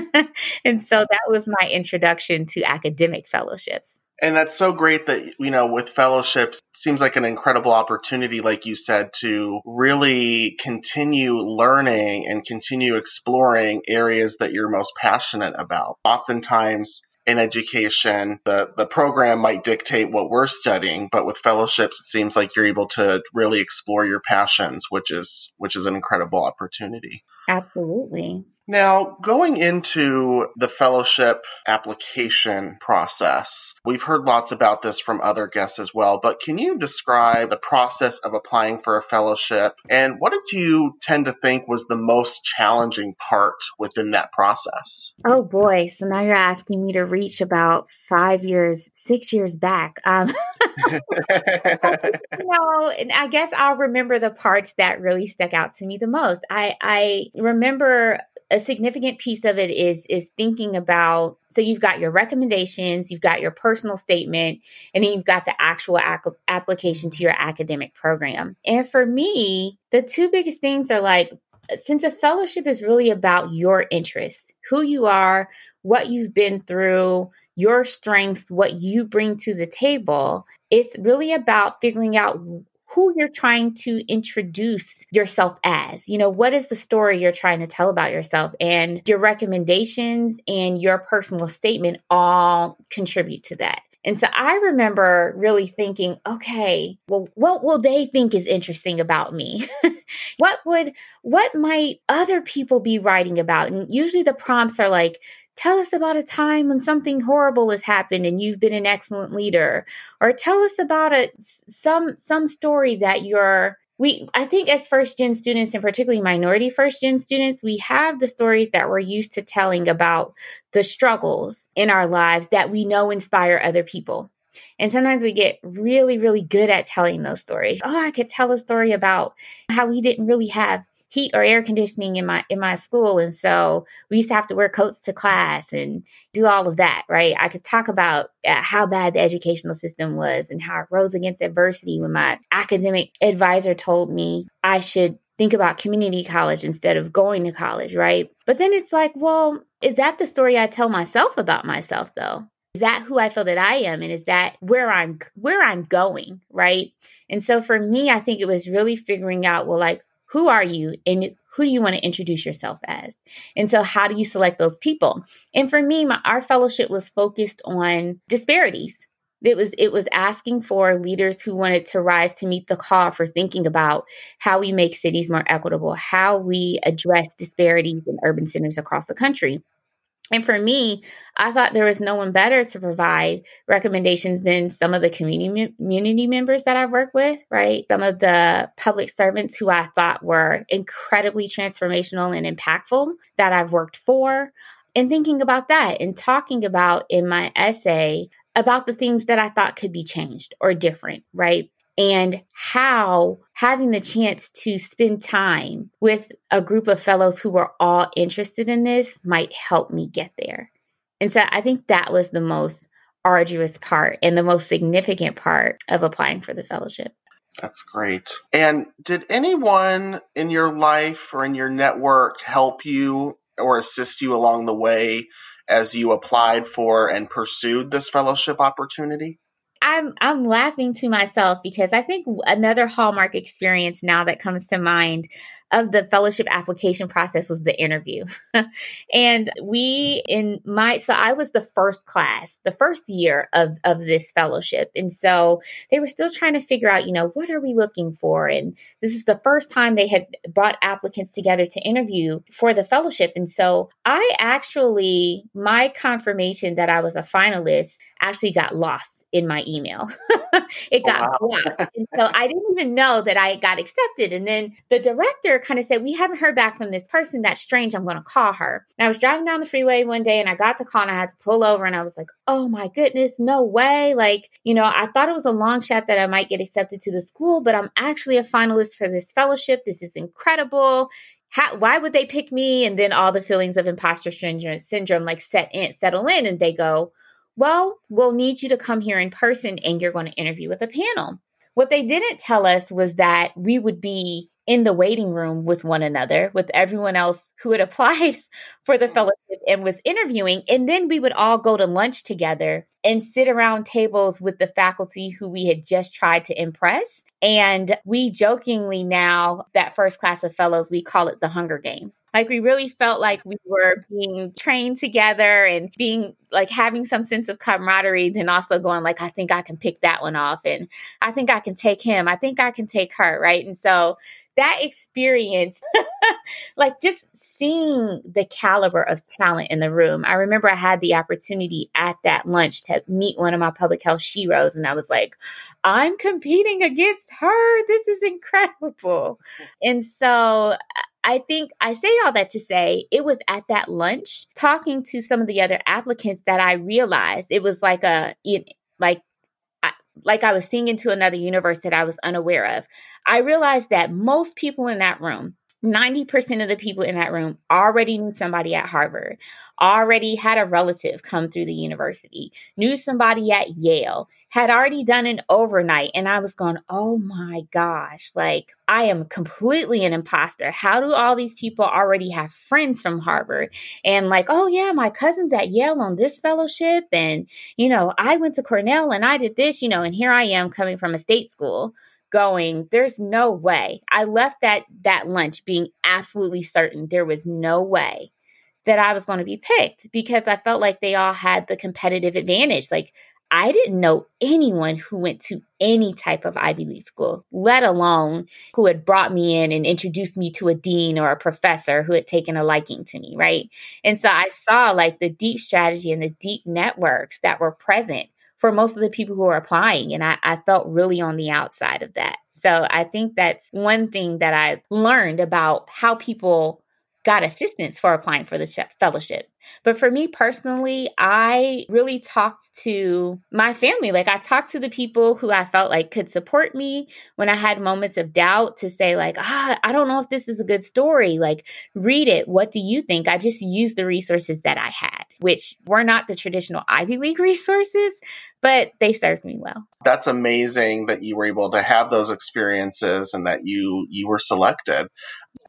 and so that was my introduction to academic fellowships.
And that's so great that, you know, with fellowships, seems like an incredible opportunity, like you said, to really continue learning and continue exploring areas that you're most passionate about. Oftentimes, in education, the, the program might dictate what we're studying, but with fellowships, it seems like you're able to really explore your passions, which is, which is an incredible opportunity.
Absolutely.
Now, going into the fellowship application process, we've heard lots about this from other guests as well, but can you describe the process of applying for a fellowship and what did you tend to think was the most challenging part within that process?
Oh boy, so now you're asking me to reach about five years, six years back. Um, no, and I guess I'll remember the parts that really stuck out to me the most. I, I remember a significant piece of it is is thinking about so you've got your recommendations you've got your personal statement and then you've got the actual ac- application to your academic program. And for me the two biggest things are like since a fellowship is really about your interests who you are what you've been through your strengths what you bring to the table it's really about figuring out who you're trying to introduce yourself as. You know, what is the story you're trying to tell about yourself? And your recommendations and your personal statement all contribute to that. And so I remember really thinking, okay, well, what will they think is interesting about me? what would, what might other people be writing about? And usually the prompts are like, tell us about a time when something horrible has happened and you've been an excellent leader or tell us about a some some story that you're we i think as first gen students and particularly minority first gen students we have the stories that we're used to telling about the struggles in our lives that we know inspire other people and sometimes we get really, really good at telling those stories. Oh, I could tell a story about how we didn't really have heat or air conditioning in my in my school. And so we used to have to wear coats to class and do all of that right? I could talk about uh, how bad the educational system was and how i rose against adversity when my academic advisor told me i should think about community college instead of going to college right? But then it's like well is that the story i tell myself about myself though? Is that who i feel that i am? And is that where i'm where i'm going right? And so for me i think it was really figuring out well like who are you and who do you want to introduce yourself as? And so how do you select those people? And for me my, our fellowship was focused on disparities. It was it was asking for leaders who wanted to rise to meet the call for thinking about how we make cities more equitable how we address disparities in urban centers across the country and for me, I thought there was no one better to provide recommendations than some of the community community members that I've worked with, right? Some of the public servants who I thought were incredibly transformational and impactful that I've worked for. And thinking about that and talking about in my essay about the things that I thought could be changed or different, right? And how having the chance to spend time with a group of fellows who were all interested in this might help me get there. And so I think that was the most arduous part and the most significant part of applying for the fellowship.
That's great. And did anyone in your life or in your network help you or assist you along the way as you applied for and pursued this fellowship opportunity?
I'm I'm laughing to myself because I think another hallmark experience now that comes to mind of the fellowship application process was the interview. and we in my so I was the first class, the first year of of this fellowship. And so they were still trying to figure out, you know, what are we looking for? And this is the first time they had brought applicants together to interview for the fellowship. And so I actually my confirmation that I was a finalist actually got lost in my email. it oh, got wow. blocked. And so I didn't even know that I got accepted. And then the director kind of said, We haven't heard back from this person. That's strange. I'm going to call her. And I was driving down the freeway one day and I got the call and I had to pull over and I was like, Oh my goodness, no way. Like, you know, I thought it was a long shot that I might get accepted to the school, but I'm actually a finalist for this fellowship. This is incredible. How, why would they pick me? And then all the feelings of imposter syndrome, syndrome like set in, settle in, and they go, well, we'll need you to come here in person and you're going to interview with a panel. What they didn't tell us was that we would be in the waiting room with one another, with everyone else who had applied for the mm. fellowship and was interviewing. And then we would all go to lunch together and sit around tables with the faculty who we had just tried to impress. And we jokingly now, that first class of fellows, we call it the Hunger Games. Like we really felt like we were being trained together and being like having some sense of camaraderie, then also going like, I think I can pick that one off and I think I can take him. I think I can take her. Right. And so that experience, like just seeing the caliber of talent in the room. I remember I had the opportunity at that lunch to meet one of my public health sheroes, and I was like, I'm competing against her. This is incredible. And so uh, I think I say all that to say it was at that lunch talking to some of the other applicants that I realized it was like a like like I was seeing into another universe that I was unaware of. I realized that most people in that room 90% of the people in that room already knew somebody at Harvard, already had a relative come through the university, knew somebody at Yale, had already done an overnight. And I was going, oh my gosh, like I am completely an imposter. How do all these people already have friends from Harvard? And like, oh yeah, my cousin's at Yale on this fellowship. And, you know, I went to Cornell and I did this, you know, and here I am coming from a state school going there's no way. I left that that lunch being absolutely certain there was no way that i was going to be picked because i felt like they all had the competitive advantage. Like i didn't know anyone who went to any type of ivy league school let alone who had brought me in and introduced me to a dean or a professor who had taken a liking to me right? And so i saw like the deep strategy and the deep networks that were present for most of the people who are applying. And I, I felt really on the outside of that. So I think that's one thing that I learned about how people got assistance for applying for the fellowship. But for me personally, I really talked to my family. Like I talked to the people who I felt like could support me when I had moments of doubt to say like, "Ah, I don't know if this is a good story. Like read it. What do you think?" I just used the resources that I had, which were not the traditional Ivy League resources, but they served me well.
That's amazing that you were able to have those experiences and that you you were selected.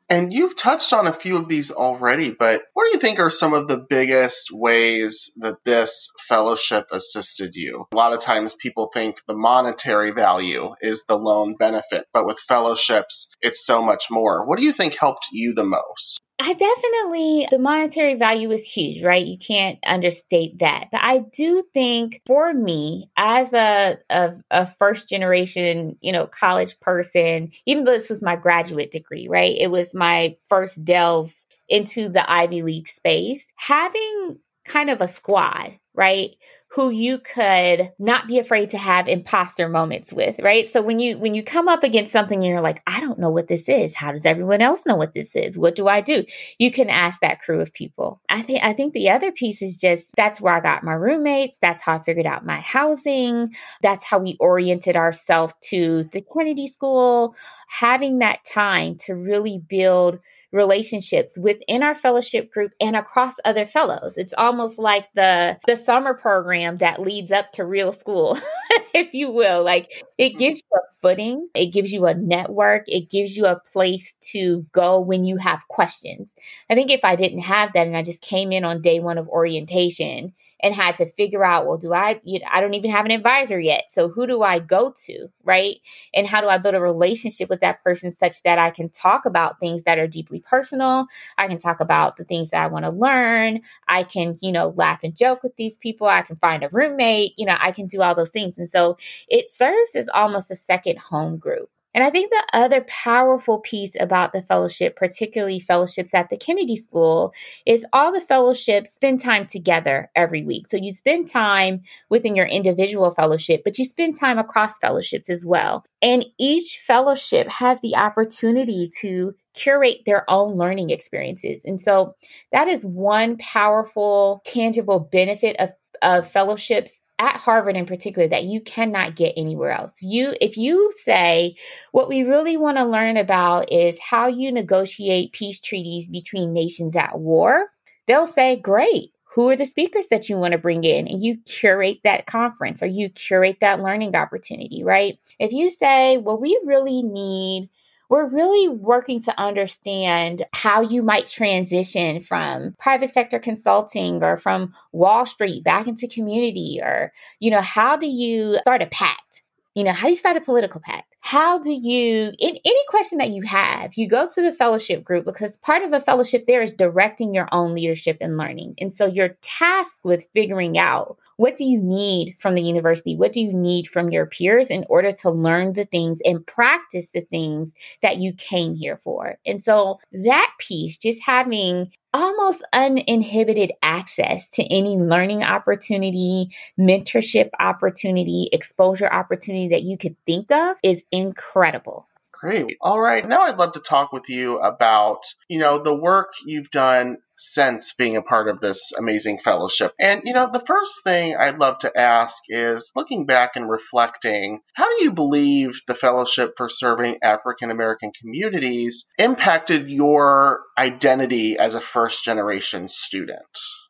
And you've touched on a few of these already, but what do you think are some of the biggest ways that this fellowship assisted you? A lot of times people think the monetary value is the loan benefit, but with fellowships, it's so much more. What do you think helped you the most?
I definitely, the monetary value is huge, right? You can't understate that. But I do think for me, as a, a, a, first generation, you know, college person, even though this was my graduate degree, right? It was my first delve into the Ivy League space. Having kind of a squad, right? who you could not be afraid to have imposter moments with, right? So when you when you come up against something and you're like, I don't know what this is. How does everyone else know what this is? What do I do? You can ask that crew of people. I think I think the other piece is just that's where I got my roommates, that's how I figured out my housing, that's how we oriented ourselves to the Kennedy School, having that time to really build relationships within our fellowship group and across other fellows. It's almost like the the summer program that leads up to real school, if you will. Like it mm-hmm. gives you a footing, it gives you a network, it gives you a place to go when you have questions. I think if I didn't have that and I just came in on day 1 of orientation and had to figure out, well, do I, you know, I don't even have an advisor yet. So who do I go to? Right. And how do I build a relationship with that person such that I can talk about things that are deeply personal? I can talk about the things that I want to learn. I can, you know, laugh and joke with these people. I can find a roommate. You know, I can do all those things. And so it serves as almost a second home group. And I think the other powerful piece about the fellowship, particularly fellowships at the Kennedy School, is all the fellowships spend time together every week. So you spend time within your individual fellowship, but you spend time across fellowships as well. And each fellowship has the opportunity to curate their own learning experiences. And so that is one powerful, tangible benefit of, of fellowships at Harvard in particular that you cannot get anywhere else. You if you say what we really want to learn about is how you negotiate peace treaties between nations at war, they'll say, "Great. who are the speakers that you want to bring in and you curate that conference or you curate that learning opportunity, right? If you say, well, we really need we're really working to understand how you might transition from private sector consulting or from Wall Street back into community or, you know, how do you start a PAC? You know, how do you start a political PAC? How do you, in any question that you have, you go to the fellowship group because part of a fellowship there is directing your own leadership and learning. And so you're tasked with figuring out what do you need from the university? What do you need from your peers in order to learn the things and practice the things that you came here for? And so that piece, just having almost uninhibited access to any learning opportunity, mentorship opportunity, exposure opportunity that you could think of is incredible.
Great. All right. Now I'd love to talk with you about, you know, the work you've done since being a part of this amazing fellowship. And, you know, the first thing I'd love to ask is looking back and reflecting, how do you believe the Fellowship for Serving African American Communities impacted your identity as a first generation student?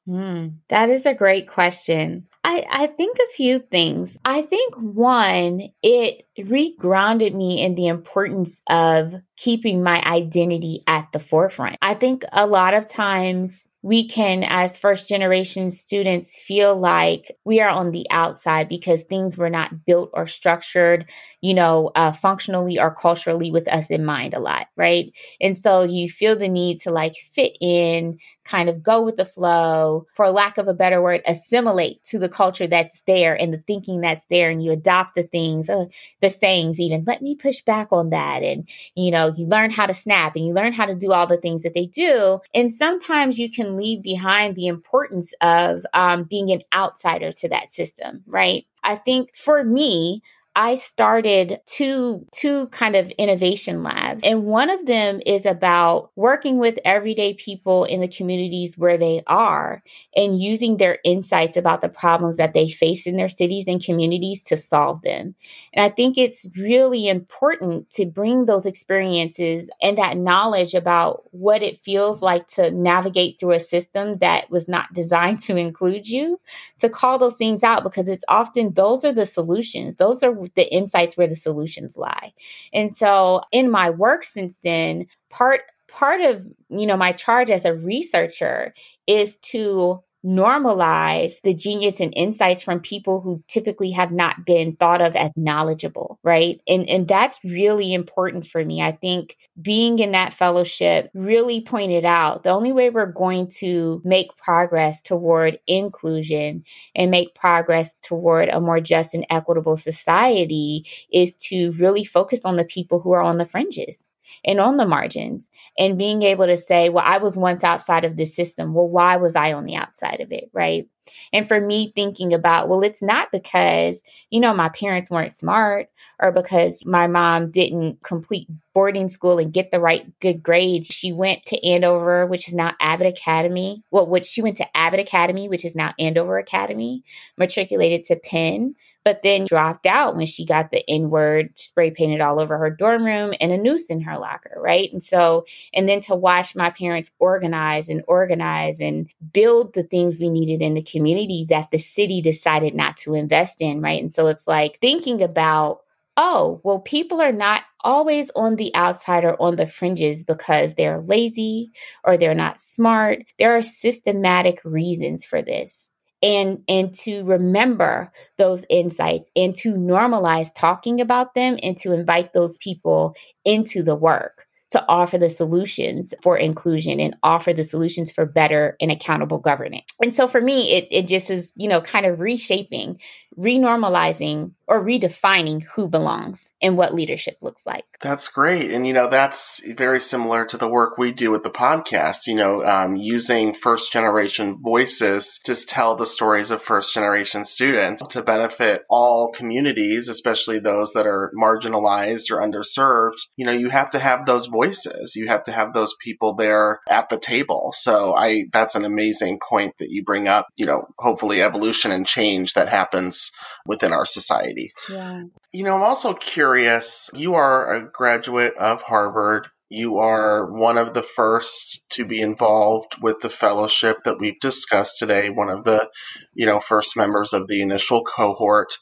Mm, that is a great question. I, I think a few things. I think one, it regrounded me in the importance of keeping my identity at the forefront. I think a lot of times we can, as first generation students, feel like we are on the outside because things were not built or structured, you know, uh, functionally or culturally with us in mind a lot, right? And so you feel the need to like fit in, kind of go with the flow, for lack of a better word, assimilate to the culture that's there and the thinking that's there, and you adopt the things, uh, the sayings, even let me push back on that. And, you know, you learn how to snap and you learn how to do all the things that they do. And sometimes you can leave behind the importance of um, being an outsider to that system, right? I think for me, I started two two kind of innovation labs and one of them is about working with everyday people in the communities where they are and using their insights about the problems that they face in their cities and communities to solve them. And I think it's really important to bring those experiences and that knowledge about what it feels like to navigate through a system that was not designed to include you to call those things out because it's often those are the solutions. Those are the insights where the solutions lie. And so in my work since then, part part of, you know, my charge as a researcher is to normalize the genius and insights from people who typically have not been thought of as knowledgeable, right? And and that's really important for me. I think being in that fellowship really pointed out the only way we're going to make progress toward inclusion and make progress toward a more just and equitable society is to really focus on the people who are on the fringes and on the margins and being able to say, well, I was once outside of this system. Well, why was I on the outside of it? Right. And for me, thinking about, well, it's not because, you know, my parents weren't smart or because my mom didn't complete boarding school and get the right good grades. She went to Andover, which is now Abbot Academy. Well, which she went to Abbot Academy, which is now Andover Academy, matriculated to Penn, but then dropped out when she got the N word spray painted all over her dorm room and a noose in her locker, right? And so, and then to watch my parents organize and organize and build the things we needed in the community that the city decided not to invest in, right? And so it's like thinking about, oh, well, people are not always on the outside or on the fringes because they're lazy or they're not smart. There are systematic reasons for this and and to remember those insights and to normalize talking about them and to invite those people into the work to offer the solutions for inclusion and offer the solutions for better and accountable governance. And so for me, it, it just is, you know, kind of reshaping, renormalizing or redefining who belongs and what leadership looks like.
That's great. And, you know, that's very similar to the work we do with the podcast, you know, um, using first generation voices to tell the stories of first generation students to benefit all communities, especially those that are marginalized or underserved. You know, you have to have those voices. You have to have those people there at the table. So I, that's an amazing point that you bring up, you know, hopefully evolution and change that happens within our society. Yeah. You know, I'm also curious. You are a graduate of Harvard. You are one of the first to be involved with the fellowship that we've discussed today, one of the, you know, first members of the initial cohort.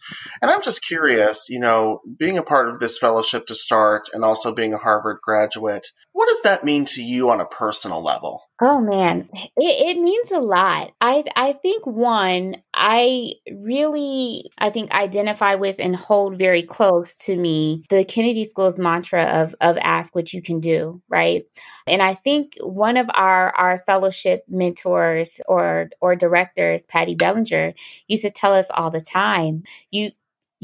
And I'm just curious, you know, being a part of this fellowship to start and also being a Harvard graduate, what does that mean to you on a personal level?
Oh man, it, it, means a lot. I I think one, I really I think identify with and hold very close to me the Kennedy School's mantra of of ask what you can do, right? And I think one of our our fellowship mentors or or directors, Patty Bellinger, used to tell us all the time, you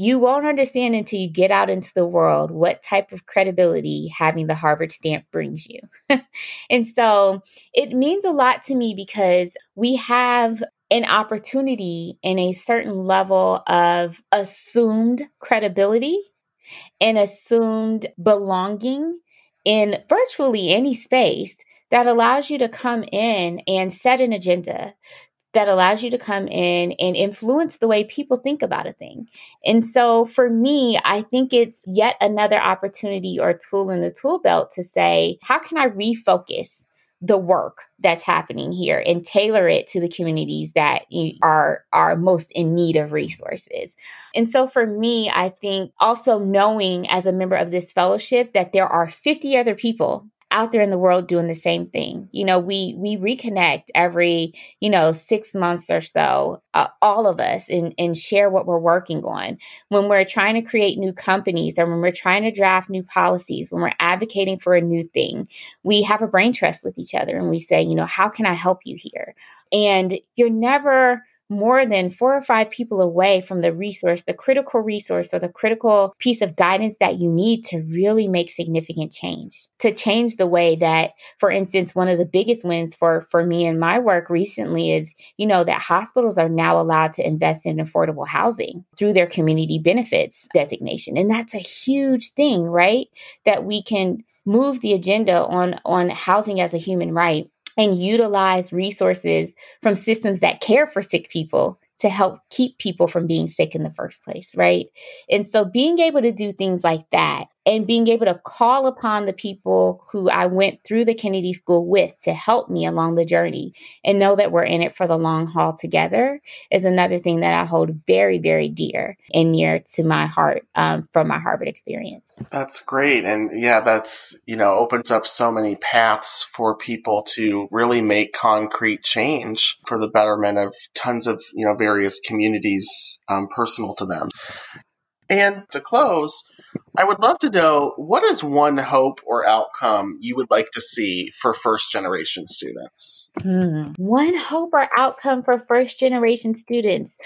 you won't understand until you get out into the world what type of credibility having the Harvard stamp brings you. and so it means a lot to me because we have an opportunity in a certain level of assumed credibility and assumed belonging in virtually any space that allows you to come in and set an agenda, that allows you to come in and influence the way people think about a thing. And so for me, I think it's yet another opportunity or tool in the tool belt to say, how can I refocus the work that's happening here and tailor it to the communities that are are most in need of resources. And so for me, I think also knowing as a member of this fellowship that there are 50 other people out there in the world doing the same thing. You know, we we reconnect every you know six months or so, uh, all of us, and and share what we're working on. When we're trying to create new companies, or when we're trying to draft new policies, when we're advocating for a new thing, we have a brain trust with each other, and we say, you know, how can I help you here? And you're never more than four or five people away from the resource, the critical resource or the critical piece of guidance that you need to really make significant change. To change the way that, for instance, one of the biggest wins for, for me and my work recently is, you know, that hospitals are now allowed to invest in affordable housing through their community benefits designation. And that's a huge thing, right? That we can move the agenda on, on housing as a human right and utilize resources from systems that care for sick people to help keep people from being sick in the first place, right? And so being able to do things like that and being able to call upon the people who I went through the Kennedy School with to help me along the journey and know that we're in it for the long haul together is another thing that I hold very, very dear and near to my heart um, from my Harvard experience.
That's great. And yeah, that's, you know, opens up so many paths for people to really make concrete change for the betterment of tons of, you know, various communities um, personal to them. And to close, I would love to know what is one hope or outcome you would like to see for first generation students?
Hmm. One hope or outcome for first generation students.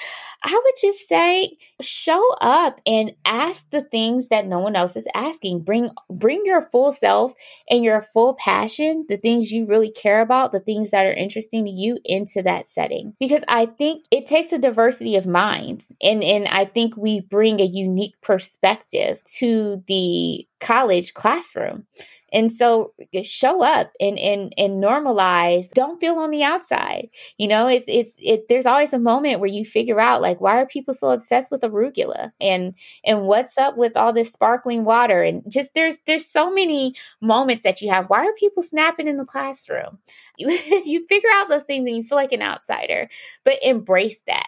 I would just say show up and ask the things that no one else is asking. Bring bring your full self and your full passion, the things you really care about, the things that are interesting to you into that setting. Because I think it takes a diversity of minds and and I think we bring a unique perspective to the college classroom. And so uh, show up and and and normalize. Don't feel on the outside. You know, it's it's it there's always a moment where you figure out like why are people so obsessed with arugula and and what's up with all this sparkling water and just there's there's so many moments that you have. Why are people snapping in the classroom? You you figure out those things and you feel like an outsider, but embrace that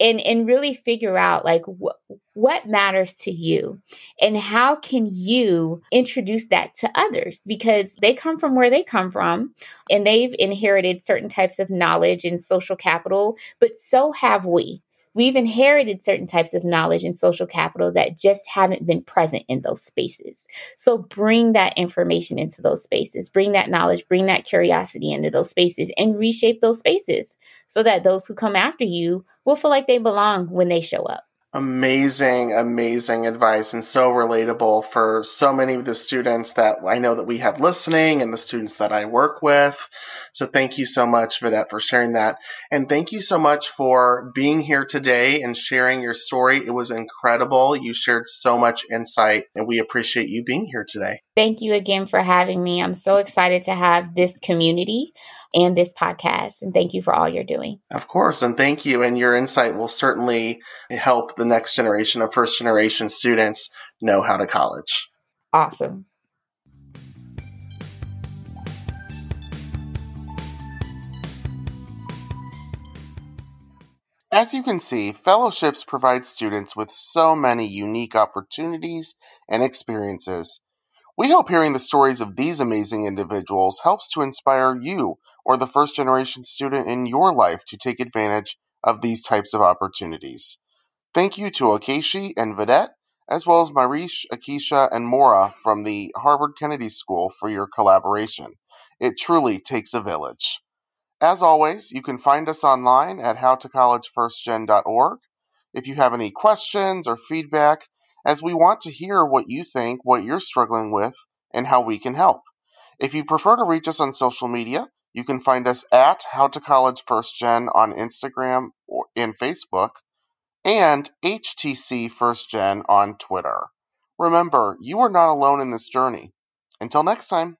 and and really figure out like what what matters to you and how can you introduce that to others? Because they come from where they come from and they've inherited certain types of knowledge and social capital but so have we We've inherited certain types of knowledge and social capital that just haven't been present in those spaces. So bring that information into those spaces, bring that knowledge, bring that curiosity into those spaces, and reshape those spaces so that those who come after you will feel like they belong when they show up.
Amazing, amazing advice and so relatable for so many of the students that I know that we have listening and the students that I work with. So thank you so much, Vedette, for sharing that. And thank you so much for being here today and sharing your story. It was incredible. You shared so much insight and we appreciate you being here today.
Thank you again for having me. I'm so excited to have this community and this podcast. And thank you for all you're doing.
Of course. And thank you. And your insight will certainly help the next generation of first generation students know how to college.
Awesome.
As you can see, fellowships provide students with so many unique opportunities and experiences we hope hearing the stories of these amazing individuals helps to inspire you or the first generation student in your life to take advantage of these types of opportunities. Thank you to Okechi and Vedette, as well as Marish, Akisha, and Mora from the Harvard Kennedy School for your collaboration. It truly takes a village. As always, you can find us online at howtocollegefirstgen.org. If you have any questions or feedback, as we want to hear what you think, what you're struggling with, and how we can help. If you prefer to reach us on social media, you can find us at How to College First Gen on Instagram or and Facebook, and HTC First Gen on Twitter. Remember, you are not alone in this journey. Until next time.